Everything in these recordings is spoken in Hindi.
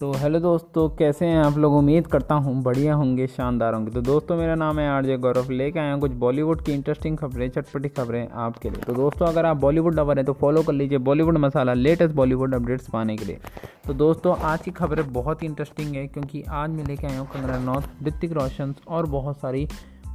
तो हेलो दोस्तों, कैसे हैं आप लोग? उम्मीद करता हूँ बढ़िया होंगे, शानदार होंगे। तो दोस्तों, मेरा नाम है आरजे गौरव। लेके आया हूँ कुछ बॉलीवुड की इंटरेस्टिंग खबरें, चटपटी खबरें आपके लिए। तो दोस्तों, अगर आप बॉलीवुड लवर हैं तो फॉलो कर लीजिए Bollywood masala latest Bollywood updates पाने के लिए। तो दोस्तों, आज की खबरें बहुत ही इंटरेस्टिंग है, क्योंकि आज मैं लेके आया हूँ कंगना नौत ऋतिक रोशन और बहुत सारी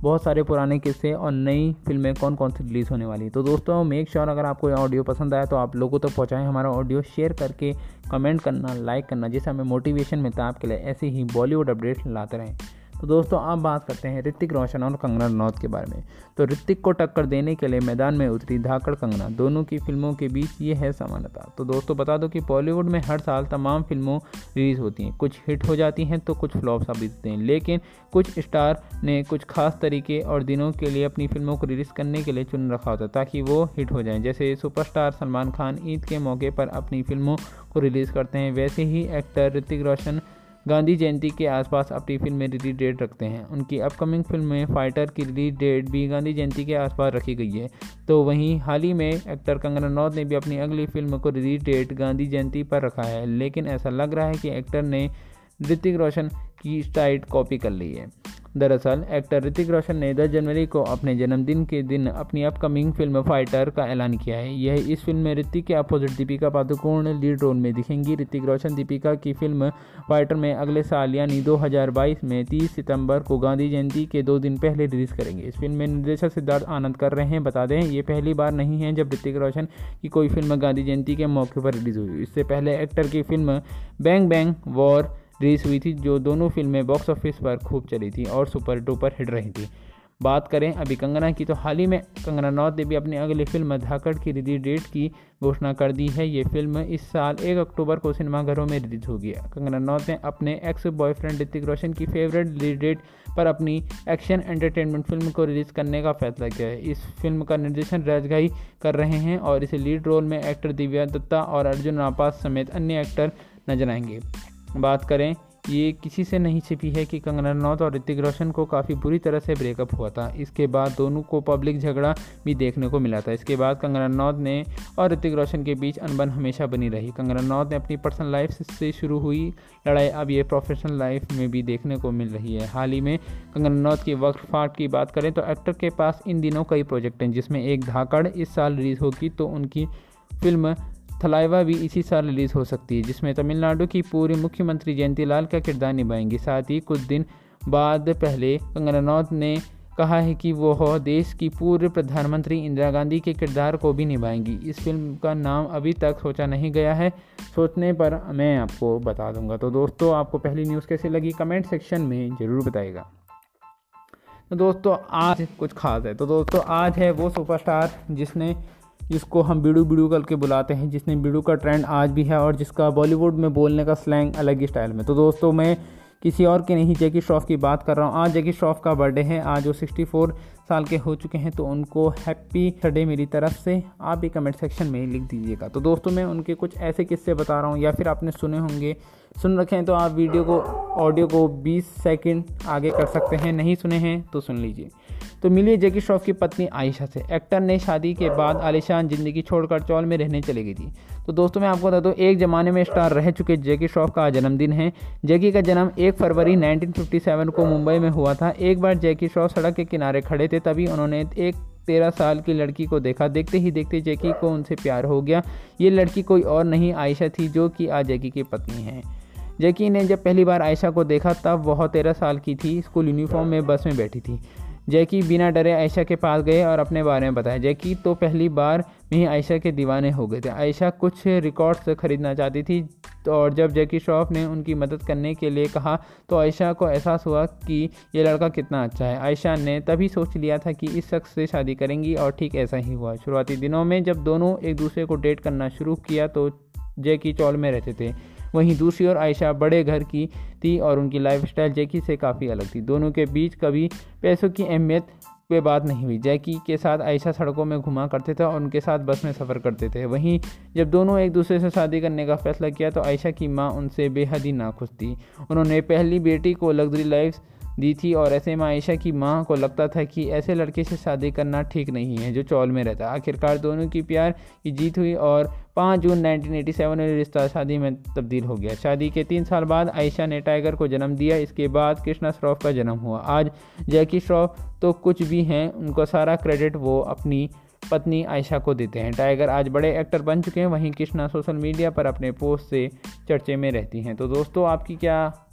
बहुत सारे पुराने किस्से और नई फ़िल्में कौन कौन सी रिलीज़ होने वाली तो दोस्तों मेक श्योर अगर आपको ये ऑडियो पसंद आया तो आप लोगों तक तो पहुँचाएँ हमारा ऑडियो शेयर करके कमेंट करना लाइक करना, जिससे हमें मोटिवेशन मिलता है आपके लिए। ऐसे ही बॉलीवुड अपडेट लाते रहें। तो दोस्तों, आप बात करते हैं ऋतिक रोशन और कंगना रनौत के बारे में। तो ऋतिक को टक्कर देने के लिए मैदान में उतरी धाकड़ कंगना। दोनों की फ़िल्मों के बीच ये है समानता। तो दोस्तों, बता दो कि बॉलीवुड में हर साल तमाम फ़िल्मों रिलीज़ होती हैं। कुछ हिट हो जाती हैं तो कुछ फ्लॉप साबित होते हैं, लेकिन कुछ स्टार ने कुछ खास तरीके और दिनों के लिए अपनी फ़िल्मों को रिलीज़ करने के लिए चुन रखा होता ताकि वो हिट हो जाएँ। जैसे सुपरस्टार सलमान खान ईद के मौके पर अपनी फ़िल्मों को रिलीज़ करते हैं। वैसे ही एक्टर ऋतिक रोशन गांधी जयंती के आसपास अपनी फ़िल्म में रिलीज़ डेट रखते हैं। उनकी अपकमिंग फ़िल्म में फाइटर की रिलीज़ डेट भी गांधी जयंती के आसपास रखी गई है। तो वहीं हाल ही में एक्टर कंगना रनौत ने भी अपनी अगली फ़िल्म को रिलीज़ डेट गांधी जयंती पर रखा है, लेकिन ऐसा लग रहा है कि एक्टर ने ऋतिक रोशन की स्टाइट कॉपी कर ली है। दरअसल, एक्टर ऋतिक रोशन ने 10 जनवरी को अपने जन्मदिन के दिन अपनी अपकमिंग फ़िल्म फाइटर का ऐलान किया है। यह इस फ़िल्म में ऋतिक के opposite Deepika Padukone lead role में दिखेंगी। ऋतिक रोशन दीपिका की फ़िल्म फाइटर में अगले साल, यानी 2022 में 30 सितंबर को गांधी जयंती के दो दिन पहले रिलीज़ करेंगे। इस फ़िल्म में निर्देशक सिद्धार्थ आनंद कर रहे हैं। बता दें, ये पहली बार नहीं है जब ऋतिक रोशन की कोई फ़िल्म गांधी जयंती के मौके पर रिलीज़ हुई। इससे पहले एक्टर की film Bang Bang War release हुई थी, जो दोनों फ़िल्में बॉक्स ऑफ़िस पर खूब चली थी और सुपर डुपर हिट रही थी। बात करें अभी कंगना की तो हाल ही में कंगना नौत ने भी अपनी अगली फ़िल्म धाकड़ की रिलीज़ डेट की घोषणा कर दी है। ये फ़िल्म इस साल एक अक्टूबर को सिनेमाघरों में रिलीज़ होगी। कंगना नौत ने अपने एक्स बॉयफ्रेंड ऋतिक रोशन की फेवरेट रिलीज़ डेट पर अपनी एक्शन एंटरटेनमेंट फ़िल्म को रिलीज़ करने का फैसला किया है। इस फ़िल्म का निर्देशन राजघाई कर रहे हैं और इसे लीड रोल में एक्टर दिव्या दत्ता और अर्जुन रापास समेत अन्य एक्टर नज़र आएँगे। बात करें, ये किसी से नहीं छिपी है कि कंगना रनौत और ऋतिक रोशन को काफ़ी बुरी तरह से ब्रेकअप हुआ था। इसके बाद दोनों को पब्लिक झगड़ा भी देखने को मिला था। इसके बाद कंगना रनौत ने और ऋतिक रोशन के बीच अनबन हमेशा बनी रही। कंगना रनौत ने अपनी पर्सनल लाइफ से शुरू हुई लड़ाई, अब ये प्रोफेशनल लाइफ में भी देखने को मिल रही है। हाल ही में कंगना रनौत की वक्त फाट की बात करें तो एक्टर के पास इन दिनों कई प्रोजेक्ट हैं, जिसमें एक धाकड़ इस साल रिलीज़ होगी तो उनकी फ़िल्म थलाइवा भी इसी साल रिलीज़ हो सकती है, जिसमें तमिलनाडु की पूर्व मुख्यमंत्री जयंती लाल का किरदार निभाएँगी। साथ ही कुछ दिन बाद पहले कंगना रनौत ने कहा है कि वह देश की पूर्व प्रधानमंत्री इंदिरा गांधी के किरदार को भी निभाएँगी। इस फ़िल्म का नाम अभी तक सोचा नहीं गया है, सोचने पर मैं आपको बता दूँगा। तो दोस्तों, आपको पहली न्यूज़ कैसी लगी कमेंट सेक्शन में ज़रूर बताएगा तो दोस्तों, आज कुछ खास है। तो दोस्तों, आज है वो सुपरस्टार जिसने जिसको हम बिड़ू बिड़ू करके बुलाते हैं, जिसने बिड़ू का ट्रेंड आज भी है और जिसका बॉलीवुड में बोलने का स्लैंग अलग ही स्टाइल में। तो दोस्तों, मैं किसी और के नहीं, जैकी श्रॉफ की बात कर रहा हूँ। आज जैकी श्रॉफ का बर्थडे है, आज वो 64 साल के हो चुके हैं तो उनको हैप्पी बर्थडे मेरी तरफ़ से। आप भी कमेंट सेक्शन में लिख दीजिएगा। तो दोस्तों, मैं उनके कुछ ऐसे किस्से बता रहा हूँ, या फिर आपने सुने होंगे। सुन रखे हैं तो आप वीडियो को, ऑडियो को 20 सेकंड आगे कर सकते हैं, नहीं सुने हैं तो सुन लीजिए। तो मिली जैकी श्रॉफ की पत्नी आयशा से। एक्टर ने शादी के बाद आलिशान ज़िंदगी छोड़कर चौल में रहने चली गई थी। तो दोस्तों, मैं आपको बता दूँ, एक ज़माने में स्टार रह चुके जैकी श्रॉफ का जन्मदिन है। जैकी का जन्म एक फरवरी 1957 को मुंबई में हुआ था। एक बार जैकी श्रॉफ सड़क के किनारे खड़े थे, तभी उन्होंने एक तेरह साल की लड़की को देखा। देखते ही देखते जैकी को उनसे प्यार हो गया। ये लड़की कोई और नहीं, आयशा थी, जो कि आज जैकी की पत्नी है। जैकी ने जब पहली बार आयशा को देखा, तब वह तेरह साल की थी, स्कूल यूनिफॉर्म में बस में बैठी थी। जैकी बिना डरे आयशा के पास गए और अपने बारे में बताया। जैकी तो पहली बार में ही आयशा के दीवाने हो गए थे। आयशा कुछ रिकॉर्ड्स खरीदना चाहती थी तो और जब जैकी श्रॉफ ने उनकी मदद करने के लिए कहा तो आयशा को एहसास हुआ कि ये लड़का कितना अच्छा है। आयशा ने तभी सोच लिया था कि इस शख्स से शादी करेंगी और ठीक ऐसा ही हुआ। शुरुआती दिनों में जब दोनों एक दूसरे को डेट करना शुरू किया तो जैकी चौल में रहते थे। वहीं दूसरी ओर आयशा बड़े घर की थी और उनकी लाइफ स्टाइल जैकी से काफ़ी अलग थी। दोनों के बीच कभी पैसों की अहमियत पे बात नहीं हुई। जैकी के साथ आयशा सड़कों में घुमा करते थे और उनके साथ बस में सफ़र करते थे। वहीं जब दोनों एक दूसरे से शादी करने का फैसला किया तो आयशा की माँ उनसे बेहद ही नाखुश थी। उन्होंने पहली बेटी को लग्जरी लाइफ दी थी और ऐसे में आयशा की माँ को लगता था कि ऐसे लड़के से शादी करना ठीक नहीं है, जो चौल में रहता आखिरकार दोनों की प्यार की जीत हुई और 5 जून 1987 में रिश्ता शादी में तब्दील हो गया। शादी के तीन साल बाद आयशा ने टाइगर को जन्म दिया। इसके बाद कृष्णा श्रॉफ का जन्म हुआ। आज जैकी श्रॉफ तो कुछ भी हैं, उनको सारा क्रेडिट वो अपनी पत्नी आयशा को देते हैं। टाइगर आज बड़े एक्टर बन चुके हैं, वहीं कृष्णा सोशल मीडिया पर अपने पोस्ट से चर्चे में रहती हैं। तो दोस्तों, आपकी क्या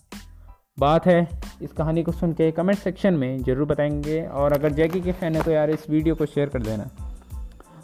बात है, इस कहानी को सुन के कमेंट सेक्शन में ज़रूर बताएँगे। और अगर जैकी के फ़ैन है तो यार इस वीडियो को शेयर कर देना।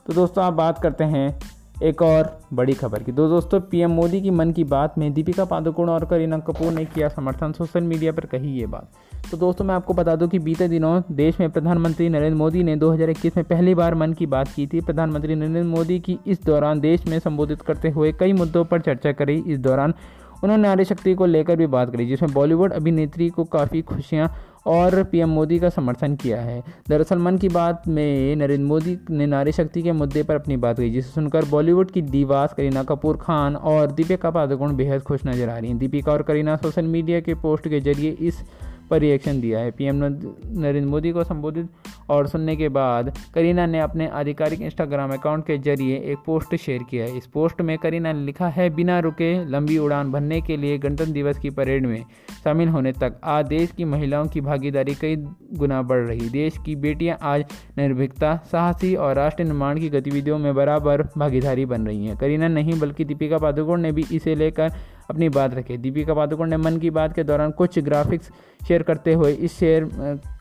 तो दोस्तों, आप बात करते हैं एक और बड़ी खबर की। दो दोस्तों पीएम मोदी की मन की बात में दीपिका पादुकोण और करीना कपूर ने किया समर्थन। सोशल मीडिया पर कही ये बात। तो दोस्तों, मैं आपको बता दूँ कि बीते दिनों देश में प्रधानमंत्री नरेंद्र मोदी ने 2021 में पहली बार मन की बात की थी। प्रधानमंत्री नरेंद्र मोदी की इस दौरान देश में संबोधित करते हुए कई मुद्दों पर चर्चा करी। इस दौरान उन्होंने नारी शक्ति को लेकर भी बात करी, जिसमें बॉलीवुड अभिनेत्री को काफ़ी खुशियाँ और पीएम मोदी का समर्थन किया है। दरअसल, मन की बात में नरेंद्र मोदी ने नारी शक्ति के मुद्दे पर अपनी बात कही, जिसे सुनकर बॉलीवुड की दीवास करीना कपूर खान और दीपिका पादुकोण बेहद खुश नज़र आ रही हैं। दीपिका और करीना सोशल मीडिया के पोस्ट के ज़रिए इस पर रिएक्शन दिया है। पीएम नरेंद्र मोदी को संबोधित और सुनने के बाद करीना ने अपने आधिकारिक इंस्टाग्राम अकाउंट के ज़रिए एक पोस्ट शेयर किया है। इस पोस्ट में करीना ने लिखा है, बिना रुके लंबी उड़ान भरने के लिए गणतंत्र दिवस की परेड में शामिल होने तक आज देश की महिलाओं की भागीदारी कई गुना बढ़ रही देश की बेटियाँ आज निर्भीकता, साहसी और राष्ट्र निर्माण की गतिविधियों में बराबर भागीदारी बन रही हैं। करीना नहीं, बल्कि दीपिका पादुकोण ने भी इसे लेकर अपनी बात रखी। दीपिका पादुकोण ने मन की बात के दौरान कुछ ग्राफिक्स शेयर करते हुए इस शेयर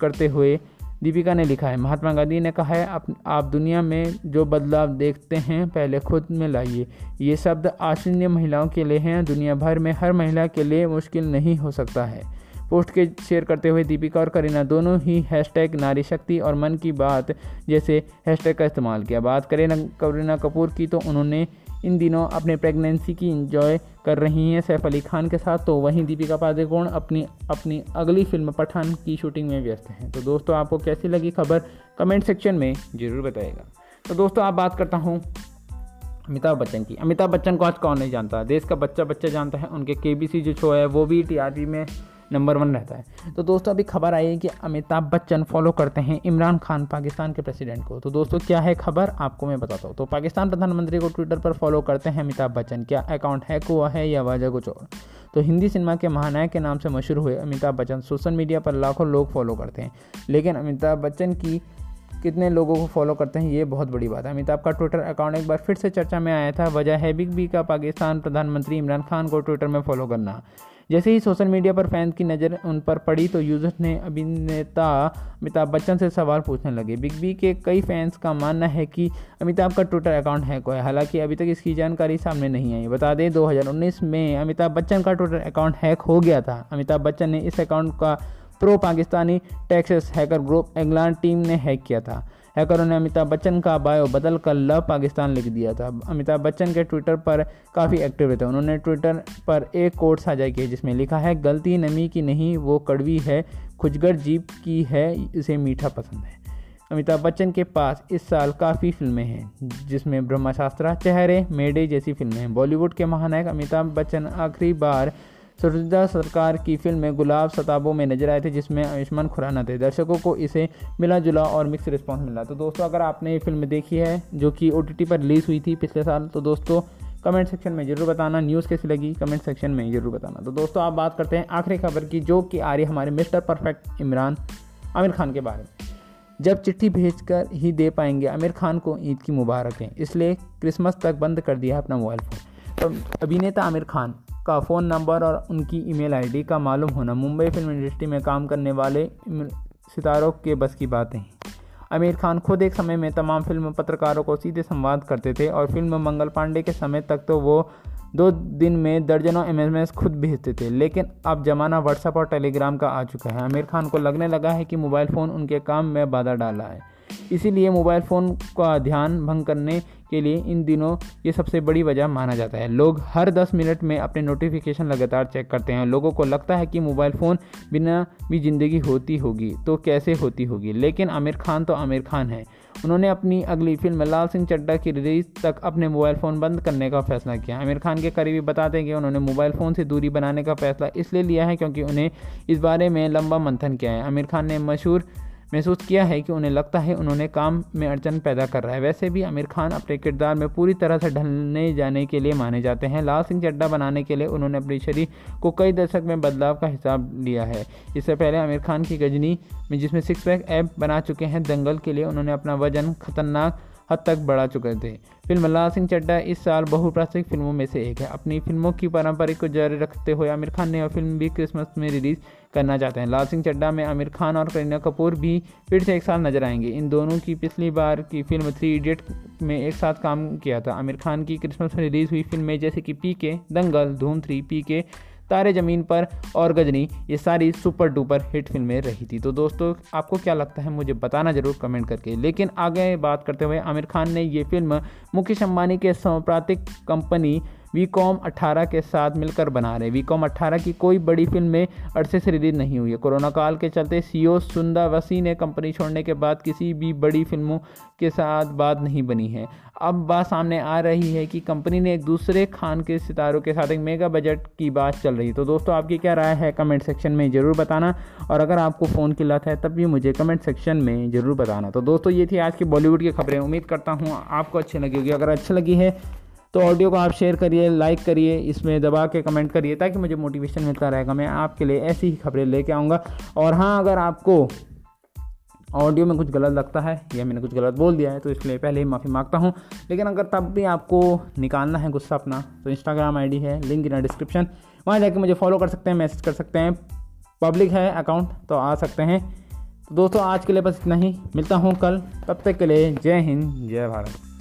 करते हुए दीपिका ने लिखा है महात्मा गांधी ने कहा है आप, आप दुनिया में जो बदलाव देखते हैं पहले खुद में लाइए। ये शब्द आश्चर्य महिलाओं के लिए हैं। दुनिया भर में हर महिला के लिए मुश्किल नहीं हो सकता है। पोस्ट के शेयर करते हुए दीपिका और करीना दोनों ही हैशटैग नारी शक्ति और मन की बात जैसे हैशटैग का इस्तेमाल किया। बात करें करीना कपूर की तो उन्होंने इन दिनों अपने प्रेगनेंसी की इंजॉय कर रही हैं सैफ अली खान के साथ। तो वहीं दीपिका पादुकोण अपनी अपनी अगली फ़िल्म पठान की शूटिंग में व्यस्त हैं। तो दोस्तों, आपको कैसी लगी खबर? कमेंट सेक्शन में ज़रूर बताएगा तो दोस्तों, आप बात करता हूँ अमिताभ बच्चन की। अमिताभ बच्चन को आज कौन नहीं जानता? देश का बच्चा बच्चा जानता है। उनके के जो शो है, वो भी टी में नंबर वन रहता है। तो दोस्तों, अभी खबर आई है कि अमिताभ बच्चन फॉलो करते हैं इमरान खान, पाकिस्तान के प्रेसिडेंट को। तो दोस्तों, क्या है खबर? आपको मैं बताता हूँ। तो पाकिस्तान प्रधानमंत्री को ट्विटर पर फॉलो करते हैं अमिताभ बच्चन। क्या अकाउंट हैक हुआ है या वजह कुछ और? तो हिंदी सिनेमा के महानायक के नाम से मशहूर हुए अमिताभ बच्चन सोशल मीडिया पर लाखों लोग फॉलो करते हैं। लेकिन अमिताभ बच्चन की कितने लोगों को फॉलो करते हैं, ये बहुत बड़ी बात है। अमिताभ का ट्विटर अकाउंट एक बार फिर से चर्चा में आया था। वजह है बिग बी का पाकिस्तान प्रधानमंत्री इमरान खान को ट्विटर में फॉलो करना। जैसे ही सोशल मीडिया पर फैंस की नज़र उन पर पड़ी तो यूज़र्स ने अभिनेता अमिताभ बच्चन से सवाल पूछने लगे। बिग बी के कई फैंस का मानना है कि अमिताभ का ट्विटर अकाउंट हैक हुआ है, हालाँकि अभी तक इसकी जानकारी सामने नहीं आई। बता दें 2019 में अमिताभ बच्चन का ट्विटर अकाउंट हैक हो गया था। अमिताभ बच्चन ने इस अकाउंट का प्रो पाकिस्तानी टेक्सस हैकर ग्रुप इंग्लैंड टीम ने हैक किया था। हैकरों ने अमिताभ बच्चन का बायो बदल कर लव पाकिस्तान लिख दिया था। अमिताभ बच्चन के ट्विटर पर काफ़ी एक्टिव रहते उन्होंने ट्विटर पर एक कोट साझा किया जिसमें लिखा है, गलती नमी की नहीं, वो कड़वी है, खुजगर जीप की है, इसे मीठा पसंद है। अमिताभ बच्चन के पास इस साल काफ़ी फ़िल्में हैं, जिसमें ब्रह्माशास्त्रा, चेहरे मेडे जैसी फ़िल्में हैं। बॉलीवुड के महानायक अमिताभ बच्चन आखिरी बार सुरजा सरकार की फ़िल्म में गुलाब सताबों में नज़र आए थे, जिसमें आयुष्मान खुराना थे। दर्शकों को इसे मिला जुला और मिक्स रिस्पॉन्स मिला। तो दोस्तों, अगर आपने ये फ़िल्म देखी है, जो कि ओटीटी पर रिलीज़ हुई थी पिछले साल तो दोस्तों कमेंट सेक्शन में ज़रूर बताना न्यूज़ कैसी लगी कमेंट सेक्शन में ज़रूर बताना। तो दोस्तों, आप बात करते हैं आखिरी खबर की, जो कि आ रही हमारे मिस्टर परफेक्ट इमरान आमिर खान के बारे में। जब चिट्ठी भेजकर ही दे पाएँगे, आमिर खान को ईद की मुबारकें इसलिए क्रिसमस तक बंद कर दिया अपना मोबाइल फ़ोन। तो अभिनेता आमिर खान का फ़ोन नंबर और उनकी ईमेल आईडी का मालूम होना। मुंबई फ़िल्म इंडस्ट्री में काम करने वाले सितारों के बस की बात नहीं आमिर खान खुद एक समय में तमाम फ़िल्म पत्रकारों को सीधे संवाद करते थे और फ़िल्म मंगल पांडे के समय तक तो वो दो दिन में दर्जनों एम खुद भेजते थे। लेकिन अब ज़माना व्हाट्सएप और टेलीग्राम का आ चुका है। आमिर खान को लगने लगा है कि मोबाइल फ़ोन उनके काम में बाधा डाला है। इसीलिए मोबाइल फ़ोन का ध्यान भंग करने के लिए इन दिनों ये सबसे बड़ी वजह माना जाता है। लोग हर 10 मिनट में अपने नोटिफिकेशन लगातार चेक करते हैं। लोगों को लगता है कि मोबाइल फ़ोन बिना भी ज़िंदगी होती होगी तो कैसे होती होगी? लेकिन आमिर खान तो आमिर खान है। उन्होंने अपनी अगली फ़िल्म लाल सिंह चड्डा की रिलीज़ तक अपने मोबाइल फ़ोन बंद करने का फैसला किया। आमिर खान के करीबी बताते हैं कि उन्होंने मोबाइल फ़ोन से दूरी बनाने का फैसला इसलिए लिया है क्योंकि उन्हें इस बारे में लंबा मंथन किया है। आमिर खान ने मशहूर महसूस किया है कि उन्हें लगता है उन्होंने काम में अड़चन पैदा कर रहा है। वैसे भी आमिर खान अपने किरदार में पूरी तरह से ढलने जाने के लिए माने जाते हैं। लाल सिंह चड्डा बनाने के लिए उन्होंने अपने शरीर को कई दशक में बदलाव का हिसाब लिया है। इससे पहले आमिर खान की गजनी में जिसमें सिक्स पैक ऐप बना चुके हैं, दंगल के लिए उन्होंने अपना वज़न खतरनाक हद तक बढ़ा चुके थे। फ़िल्म लाल सिंह चड्डा इस साल बहुप्रासिक फ़िल्मों में से एक है। अपनी फ़िल्मों की परंपरा को जारी रखते हुए आमिर खान ने यह फ़िल्म भी क्रिसमस में रिलीज़ करना चाहते हैं। लाल सिंह चड्डा में आमिर खान और करीना कपूर भी फिर से एक साथ नज़र आएँगे। इन दोनों की पिछली बार की फ़िल्म थ्री इडियट में एक साथ काम किया था। आमिर खान की क्रिसमस में रिलीज़ हुई फ़िल्में जैसे कि पी के दंगल, धूम थ्री, पी के तारे ज़मीन पर और गजनी, ये सारी सुपर डुपर हिट फ़िल्में रही थी। तो दोस्तों, आपको क्या लगता है, मुझे बताना ज़रूर कमेंट करके। लेकिन आगे बात करते हुए आमिर खान ने ये फ़िल्म मुकेश अंबानी के सांप्रातिक कंपनी वी कॉम अट्ठारह के साथ मिलकर बना रहे वी कॉम अट्ठारह की कोई बड़ी फ़िल्म में अरसे से रिलीज़ नहीं हुई है। कोरोना काल के चलते सीओ सुंदा वसी ने कंपनी छोड़ने के बाद किसी भी बड़ी फ़िल्मों के साथ बात नहीं बनी है। अब बात सामने आ रही है कि कंपनी ने एक दूसरे खान के सितारों के साथ एक मेगा बजट की बात चल रही है। तो दोस्तों, आपकी क्या राय है कमेंट सेक्शन में ज़रूर बताना और अगर आपको फ़ोन की लत है, तब भी मुझे कमेंट सेक्शन में ज़रूर बताना। तो दोस्तों, ये थी आज की बॉलीवुड की खबरें। उम्मीद करता हूँ आपको अच्छी लगी होगी। अगर अच्छी लगी है तो ऑडियो को आप शेयर करिए लाइक करिए, इसमें दबा के कमेंट करिए ताकि मुझे मोटिवेशन मिलता रहेगा। मैं आपके लिए ऐसी ही खबरें लेके आऊँगा। और हाँ अगर आपको ऑडियो में कुछ गलत लगता है या मैंने कुछ गलत बोल दिया है तो इसलिए पहले ही माफ़ी माँगता हूँ। लेकिन अगर तब भी आपको निकालना है गुस्सा अपना तो इंस्टाग्राम आईडी है लिंक इन डिस्क्रिप्शन वहाँ जाके मुझे फॉलो कर सकते हैं मैसेज कर सकते हैं। पब्लिक है अकाउंट तो आ सकते हैं। तो दोस्तों, आज के लिए बस इतना ही। मिलता हूँ कल। तब तक के लिए जय हिंद, जय भारत।